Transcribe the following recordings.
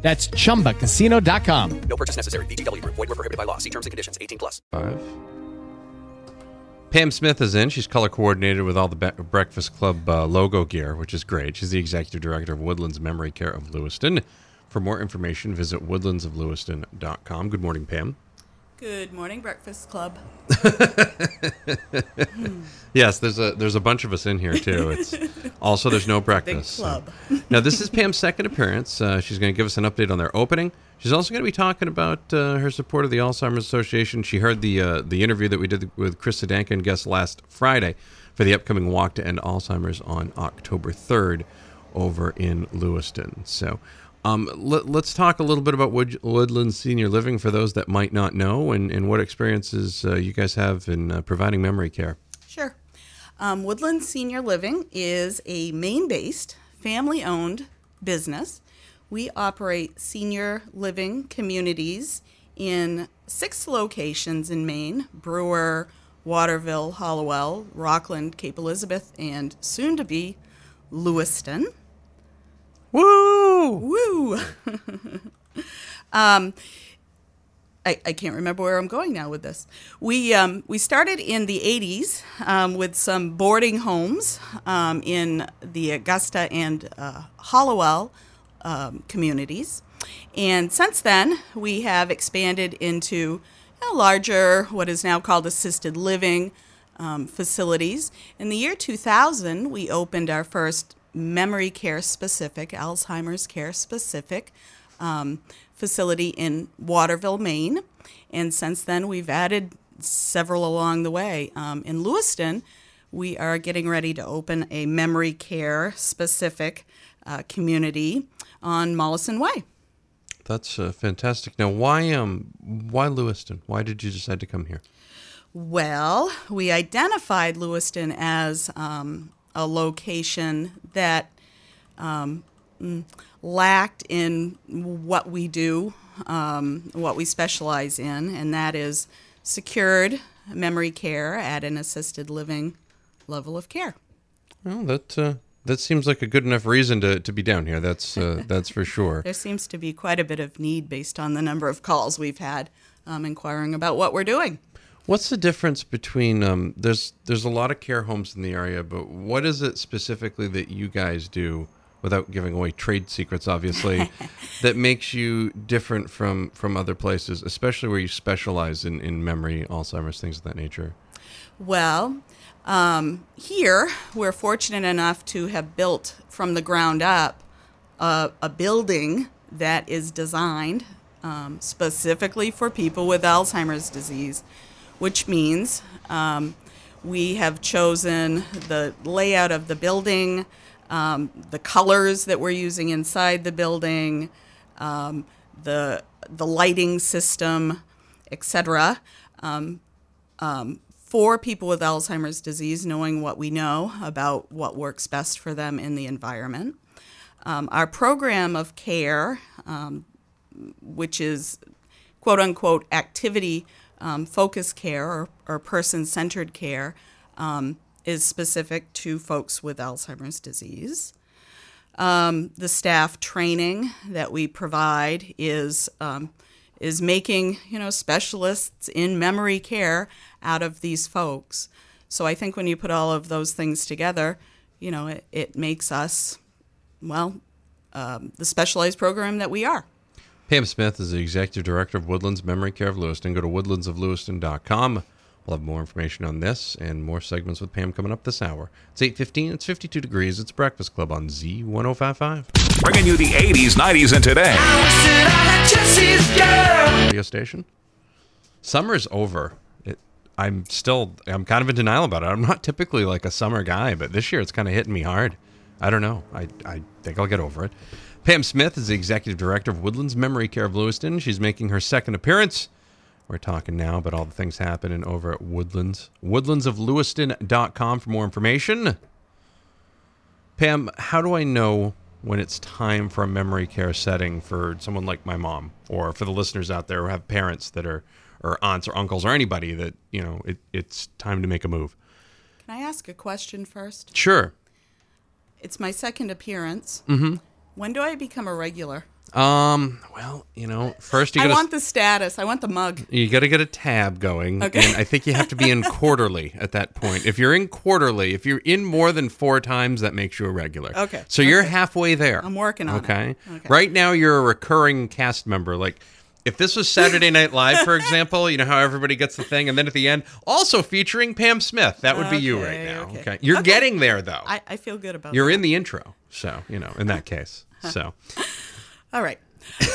That's chumbacasino.com. No purchase necessary. VGW Group. Void were prohibited by law. See terms and conditions. 18 plus. Five. Pam Smith is in. She's color coordinated with all the Be- Breakfast Club uh, logo gear, which is great. She's the executive director of Woodlands Memory Care of Lewiston. For more information, visit woodlandsoflewiston.com. Good morning, Pam. Good morning, Breakfast Club. Yes, there's a there's a bunch of us in here too. It's also there's no breakfast. so- club. now this is Pam's second appearance. Uh, she's going to give us an update on their opening. She's also going to be talking about uh, her support of the Alzheimer's Association. She heard the uh, the interview that we did with Chris Sedanka and guest last Friday for the upcoming Walk to End Alzheimer's on October 3rd over in Lewiston. So. Um, let, us talk a little bit about Wood, Woodland Senior Living for those that might not know, and, and what experiences uh, you guys have in uh, providing memory care. Sure. Um, Woodland Senior Living is a Maine based, family owned business. We operate senior living communities in six locations in Maine Brewer, Waterville, Hallowell, Rockland, Cape Elizabeth, and soon to be Lewiston. Woo! Woo! um, I, I can't remember where I'm going now with this. We um, we started in the 80s um, with some boarding homes um, in the Augusta and uh, Hallowell um, communities, and since then we have expanded into a larger, what is now called assisted living um, facilities. In the year 2000, we opened our first memory care specific, Alzheimer's care specific um, facility in Waterville, Maine. And since then, we've added several along the way. Um, in Lewiston, we are getting ready to open a memory care specific uh, community on Mollison Way. That's uh, fantastic. Now, why um why Lewiston? Why did you decide to come here? Well, we identified Lewiston as um, a location that um, mm, lacked in what we do, um, what we specialize in, and that is secured memory care at an assisted living level of care. Well, that uh, that seems like a good enough reason to, to be down here. That's uh, that's for sure. There seems to be quite a bit of need based on the number of calls we've had um, inquiring about what we're doing. What's the difference between um, there's there's a lot of care homes in the area, but what is it specifically that you guys do, without giving away trade secrets, obviously, that makes you different from from other places, especially where you specialize in, in memory, Alzheimer's, things of that nature? Well, um, here we're fortunate enough to have built from the ground up a, a building that is designed um, specifically for people with Alzheimer's disease, which means um, we have chosen the layout of the building, um, the colors that we're using inside the building, um, the the lighting system, etc. Um, um, for people with Alzheimer's disease, knowing what we know about what works best for them in the environment. Um, our program of care, which is quote unquote activity um, focused care or, or person centered care, um, is specific to folks with Alzheimer's disease. Um, the staff training that we provide is um, is making you know specialists in memory care out of these folks. So I think when you put all of those things together, you know it, it makes us well um, the specialized program that we are. Pam Smith is the executive director of Woodlands Memory Care of Lewiston. Go to woodlandsoflewiston.com. We'll have more information on this and more segments with Pam coming up this hour. It's 8.15. It's 52 degrees. It's Breakfast Club on Z1055. Bringing you the 80s, 90s, and today. radio station. Summer's over. It, I'm still, I'm kind of in denial about it. I'm not typically like a summer guy, but this year it's kind of hitting me hard. I don't know. I, I think I'll get over it. Pam Smith is the executive director of Woodlands Memory Care of Lewiston. She's making her second appearance. We're talking now about all the things happening over at Woodlands. Woodlandsoflewiston.com for more information. Pam, how do I know when it's time for a memory care setting for someone like my mom or for the listeners out there who have parents that are or aunts or uncles or anybody that, you know, it, it's time to make a move? Can I ask a question first? Sure. It's my second appearance. Mm-hmm. When do I become a regular? Um, well, you know, first you I want the status. I want the mug. You got to get a tab going, Okay. and I think you have to be in quarterly at that point. If you're in quarterly, if you're in more than four times, that makes you a regular. Okay. So you're halfway there. I'm working on it. okay? Okay. Right now, you're a recurring cast member. Like, if this was Saturday Night Live, for example, you know how everybody gets the thing, and then at the end, also featuring Pam Smith. That would be you right now. okay. Okay. You're Okay. getting there though. I, I feel good about that. you're that. in the intro, so you know. In that case, so. All right.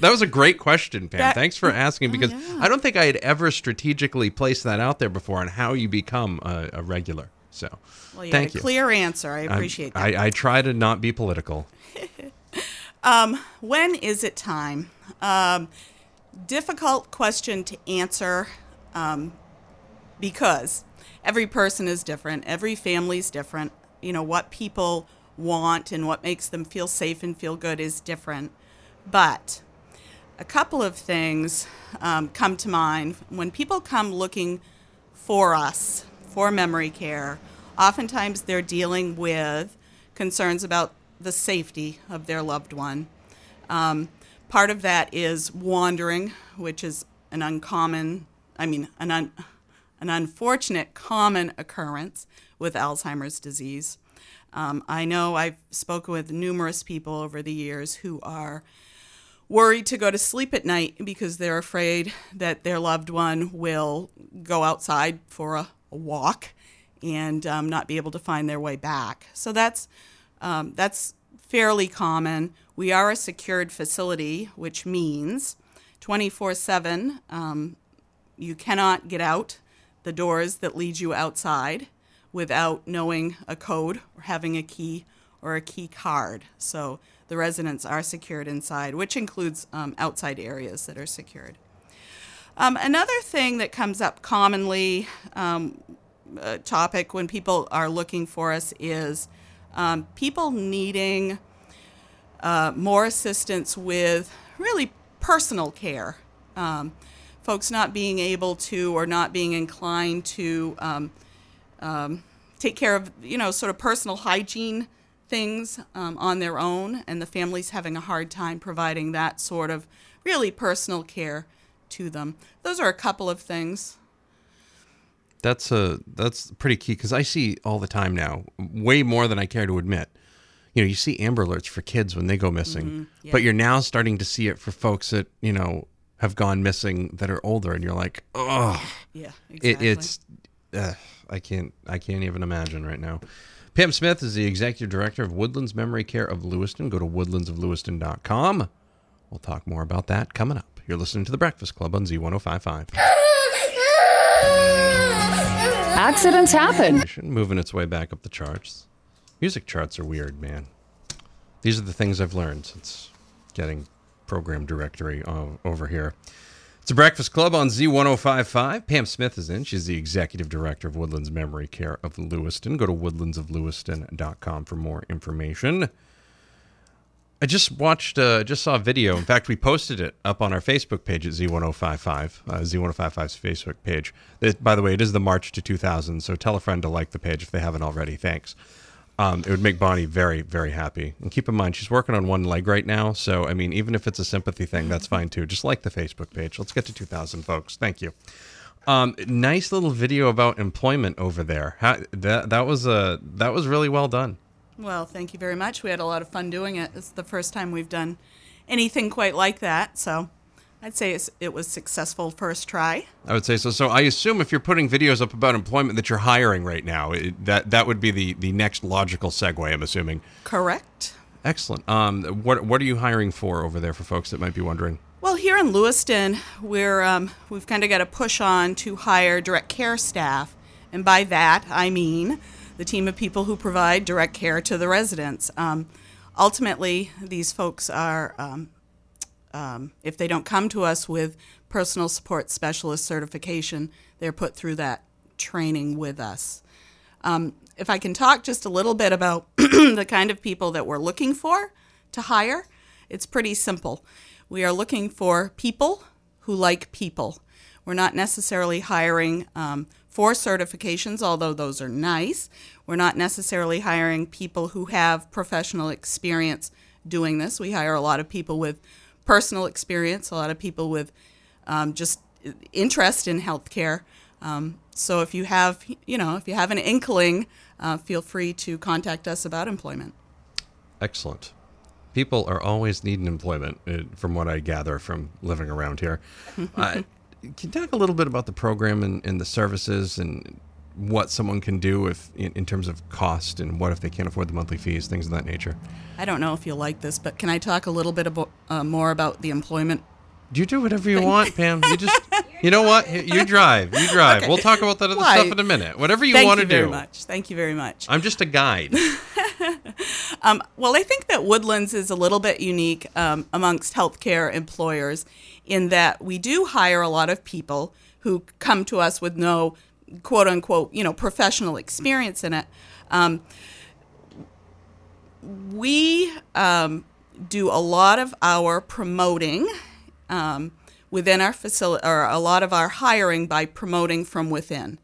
That was a great question, Pam. That- Thanks for asking because I don't think I had ever strategically placed that out there before on how you become a, a regular. So, Well, you thank had a you. clear answer. I appreciate that. I, I try to not be political. when is it time? Um, difficult question to answer um, because every person is different, every family is different. You know, what people want and what makes them feel safe and feel good is different. But a couple of things um, come to mind when people come looking for us for memory care. Oftentimes, they're dealing with concerns about the safety of their loved one. Um, part of that is wandering, which is an uncommon, I mean, an, un, an unfortunate common occurrence with Alzheimer's disease. Um, I know I've spoken with numerous people over the years who are worried to go to sleep at night because they're afraid that their loved one will go outside for a, a walk and um, not be able to find their way back. So that's um, that's fairly common. We are a secured facility, which means 24 7, um, you cannot get out the doors that lead you outside without knowing a code or having a key or a key card. So the residents are secured inside, which includes um, outside areas that are secured. Um, another thing that comes up commonly, um, topic when people are looking for us is um, people needing uh, more assistance with really personal care. Um, folks not being able to or not being inclined to um, take care of, you know, sort of personal hygiene things um, on their own, and the families having a hard time providing that sort of really personal care to them. Those are a couple of things. That's a that's pretty key because I see all the time now, way more than I care to admit. You know, you see Amber Alerts for kids when they go missing, Mm-hmm. yeah. but you're now starting to see it for folks that you know have gone missing that are older, and you're like, oh, Yeah, exactly. it, it's uh, I can't I can't even imagine right now. Pam Smith is the executive director of Woodlands Memory Care of Lewiston. Go to woodlandsoflewiston.com. We'll talk more about that coming up. You're listening to the Breakfast Club on Z1055. Accidents happen. Moving its way back up the charts. Music charts are weird, man. These are the things I've learned since getting program directory over here. It's Breakfast Club on Z1055. Pam Smith is in. She's the executive director of Woodlands Memory Care of Lewiston. Go to woodlandsoflewiston.com for more information. I just watched, uh, just saw a video. In fact, we posted it up on our Facebook page at Z1055, uh, Z1055's Facebook page. It, by the way, it is the March to 2000, so tell a friend to like the page if they haven't already. Thanks. Um, it would make Bonnie very, very happy. And keep in mind, she's working on one leg right now. So, I mean, even if it's a sympathy thing, that's fine too. Just like the Facebook page. Let's get to 2,000, folks. Thank you. Um, nice little video about employment over there. How, that that was uh, that was really well done. Well, thank you very much. We had a lot of fun doing it. It's the first time we've done anything quite like that. So I'd say it was successful first try. I would say so. So I assume if you're putting videos up about employment that you're hiring right now, it, that that would be the the next logical segue. I'm assuming. Correct. Excellent. Um, what what are you hiring for over there for folks that might be wondering? Well, here in Lewiston, we're um, we've kind of got to push on to hire direct care staff, and by that I mean the team of people who provide direct care to the residents. Um, ultimately, these folks are, um, if they don't come to us with personal support specialist certification, they're put through that training with us. Um, if I can talk just a little bit about the kind of people that we're looking for to hire, it's pretty simple. We are looking for people who like people. We're not necessarily hiring um, for certifications, although those are nice. We're not necessarily hiring people who have professional experience doing this. We hire a lot of people with personal experience, a lot of people with um, just interest in healthcare. Um, so if you have, you know, if you have an inkling, uh, feel free to contact us about employment. Excellent. People are always needing employment, uh, from what I gather from living around here. uh, can you talk a little bit about the program and, and the services and what someone can do if in, in terms of cost and what if they can't afford the monthly fees, things of that nature? I don't know if you'll like this, but can I talk a little bit about, uh, more about the employment? You do whatever you want, Pam. You just, you know what? You drive. You drive. We'll talk about that other Why? stuff in a minute. Whatever you Thank want to do. Thank you very much. Thank you very much. I'm just a guide. Um, well, I think that Woodlands is a little bit unique um, amongst healthcare employers in that we do hire a lot of people who come to us with no quote unquote, you know, professional experience in it. Um, we um, do a lot of our promoting um, within our facility, or a lot of our hiring by promoting from within.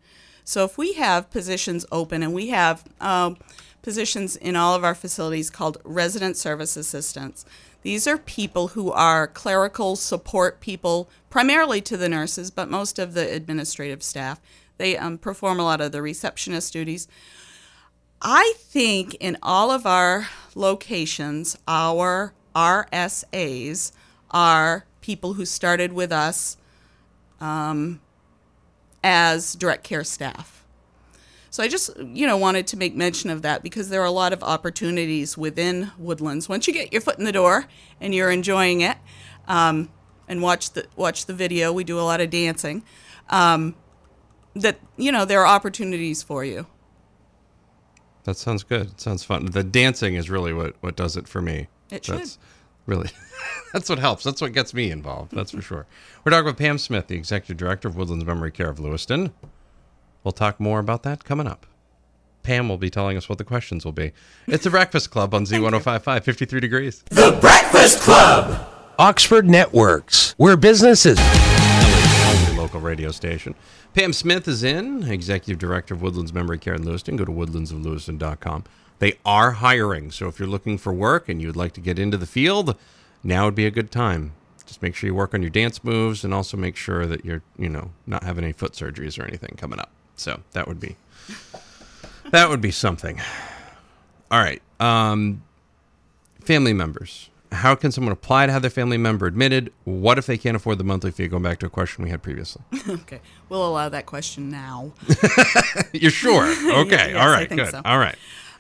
So if we have positions open, and we have um, positions in all of our facilities called resident service assistants. These are people who are clerical support people, primarily to the nurses, but most of the administrative staff. They um, perform a lot of the receptionist duties. I think in all of our locations, our RSAs are people who started with us um, as direct care staff. So I just, you know, wanted to make mention of that because there are a lot of opportunities within Woodlands. Once you get your foot in the door and you're enjoying it, um, and watch the watch the video, we do a lot of dancing. Um, that you know there are opportunities for you. That sounds good. It sounds fun. The dancing is really what, what does it for me. It should. Really that's what helps. That's what gets me involved. That's for sure. We're talking with Pam Smith, the executive director of Woodlands Memory Care of Lewiston. We'll talk more about that coming up. Pam will be telling us what the questions will be. It's the Breakfast Club on Z1055, 53 degrees. The Breakfast Club. Oxford Networks, where businesses. Local radio station. Pam Smith is in, executive director of Woodlands Memory Care in Lewiston. Go to woodlandsoflewiston.com. They are hiring, so if you're looking for work and you'd like to get into the field, now would be a good time. Just make sure you work on your dance moves and also make sure that you're, you know, not having any foot surgeries or anything coming up. So that would be that would be something. All right. Um, family members. How can someone apply to have their family member admitted? What if they can't afford the monthly fee? Going back to a question we had previously. Okay, we'll allow that question now. You're sure? Okay. Yes, All think Good. so. All right.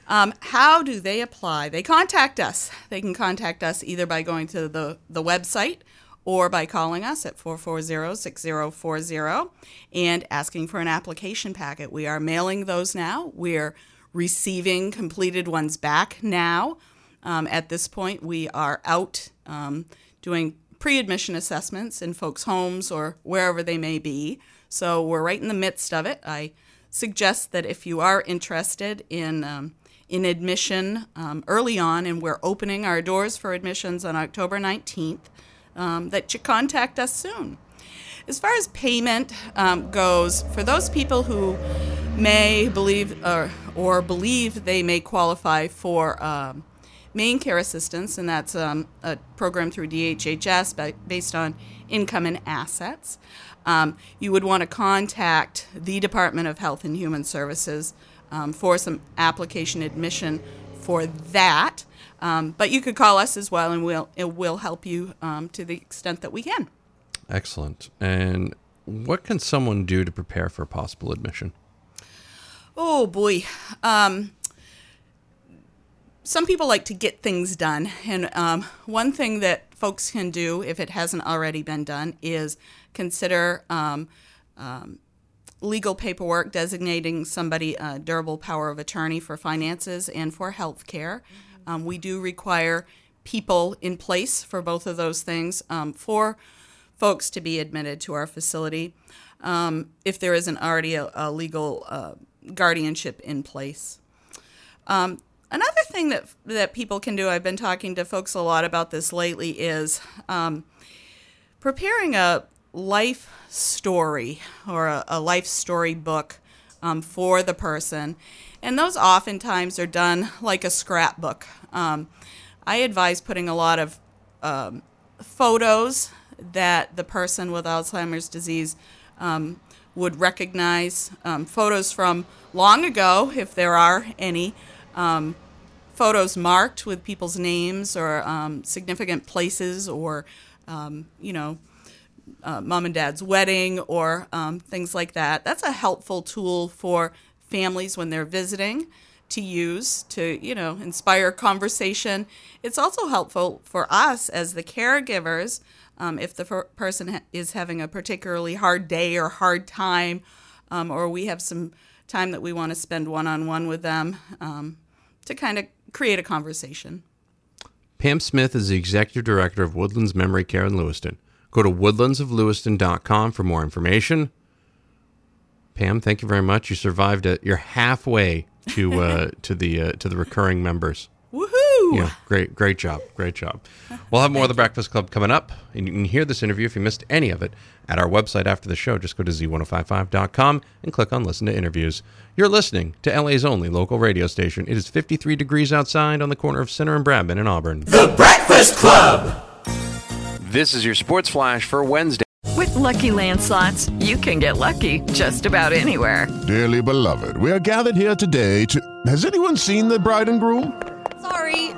Um, how do they apply? They contact us. They can contact us either by going to the, the website or by calling us at 440-6040 and asking for an application packet. We are mailing those now. We're receiving completed ones back now. Um, at this point, we are out um, doing pre-admission assessments in folks' homes or wherever they may be. So we're right in the midst of it. I suggest that if you are interested in um, in admission um, early on, and we're opening our doors for admissions on October 19th, um, that you contact us soon. As far as payment um, goes, for those people who may believe or, or believe they may qualify for um, MaineCare assistance, and that's um, a program through DHHS ba- based on income and assets. Um, you would want to contact the Department of Health and Human Services um, for some application admission for that. Um, but you could call us as well, and we'll it will help you um, to the extent that we can. Excellent. And what can someone do to prepare for possible admission? Oh boy. Um, some people like to get things done. And um, one thing that folks can do, if it hasn't already been done, is consider um, um, legal paperwork designating somebody a durable power of attorney for finances and for health care. Um, we do require people in place for both of those things. Um, for folks to be admitted to our facility um, if there isn't already a, a legal uh, guardianship in place. Um, another thing that that people can do, I've been talking to folks a lot about this lately, is um, preparing a life story or a, a life story book um, for the person. And those oftentimes are done like a scrapbook. Um, I advise putting a lot of um, photos that the person with Alzheimer's disease um, would recognize, um, photos from long ago, if there are any, um, photos marked with people's names or um, significant places or, um, you know, uh, mom and dad's wedding or um, things like that. That's a helpful tool for families when they're visiting to use to, you know, inspire conversation. It's also helpful for us as the caregivers um, if the per- person ha- is having a particularly hard day or hard time, um, or we have some time that we want to spend one on one with them um, to kind of create a conversation. Pam Smith is the executive director of Woodlands Memory Care in Lewiston. Go to woodlandsoflewiston.com for more information. Pam, thank you very much. You survived it. You're halfway to uh, to the uh, to the recurring members. Woohoo! Yeah, great, great job, great job. We'll have more of the Breakfast Club coming up, and you can hear this interview if you missed any of it at our website after the show. Just go to z1055.com and click on Listen to Interviews. You're listening to LA's only local radio station. It is 53 degrees outside on the corner of Center and Bradman in Auburn. The Breakfast Club. This is your Sports Flash for Wednesday. With Lucky Land slots, you can get lucky just about anywhere. Dearly beloved, we are gathered here today to. Has anyone seen the bride and groom? Sorry,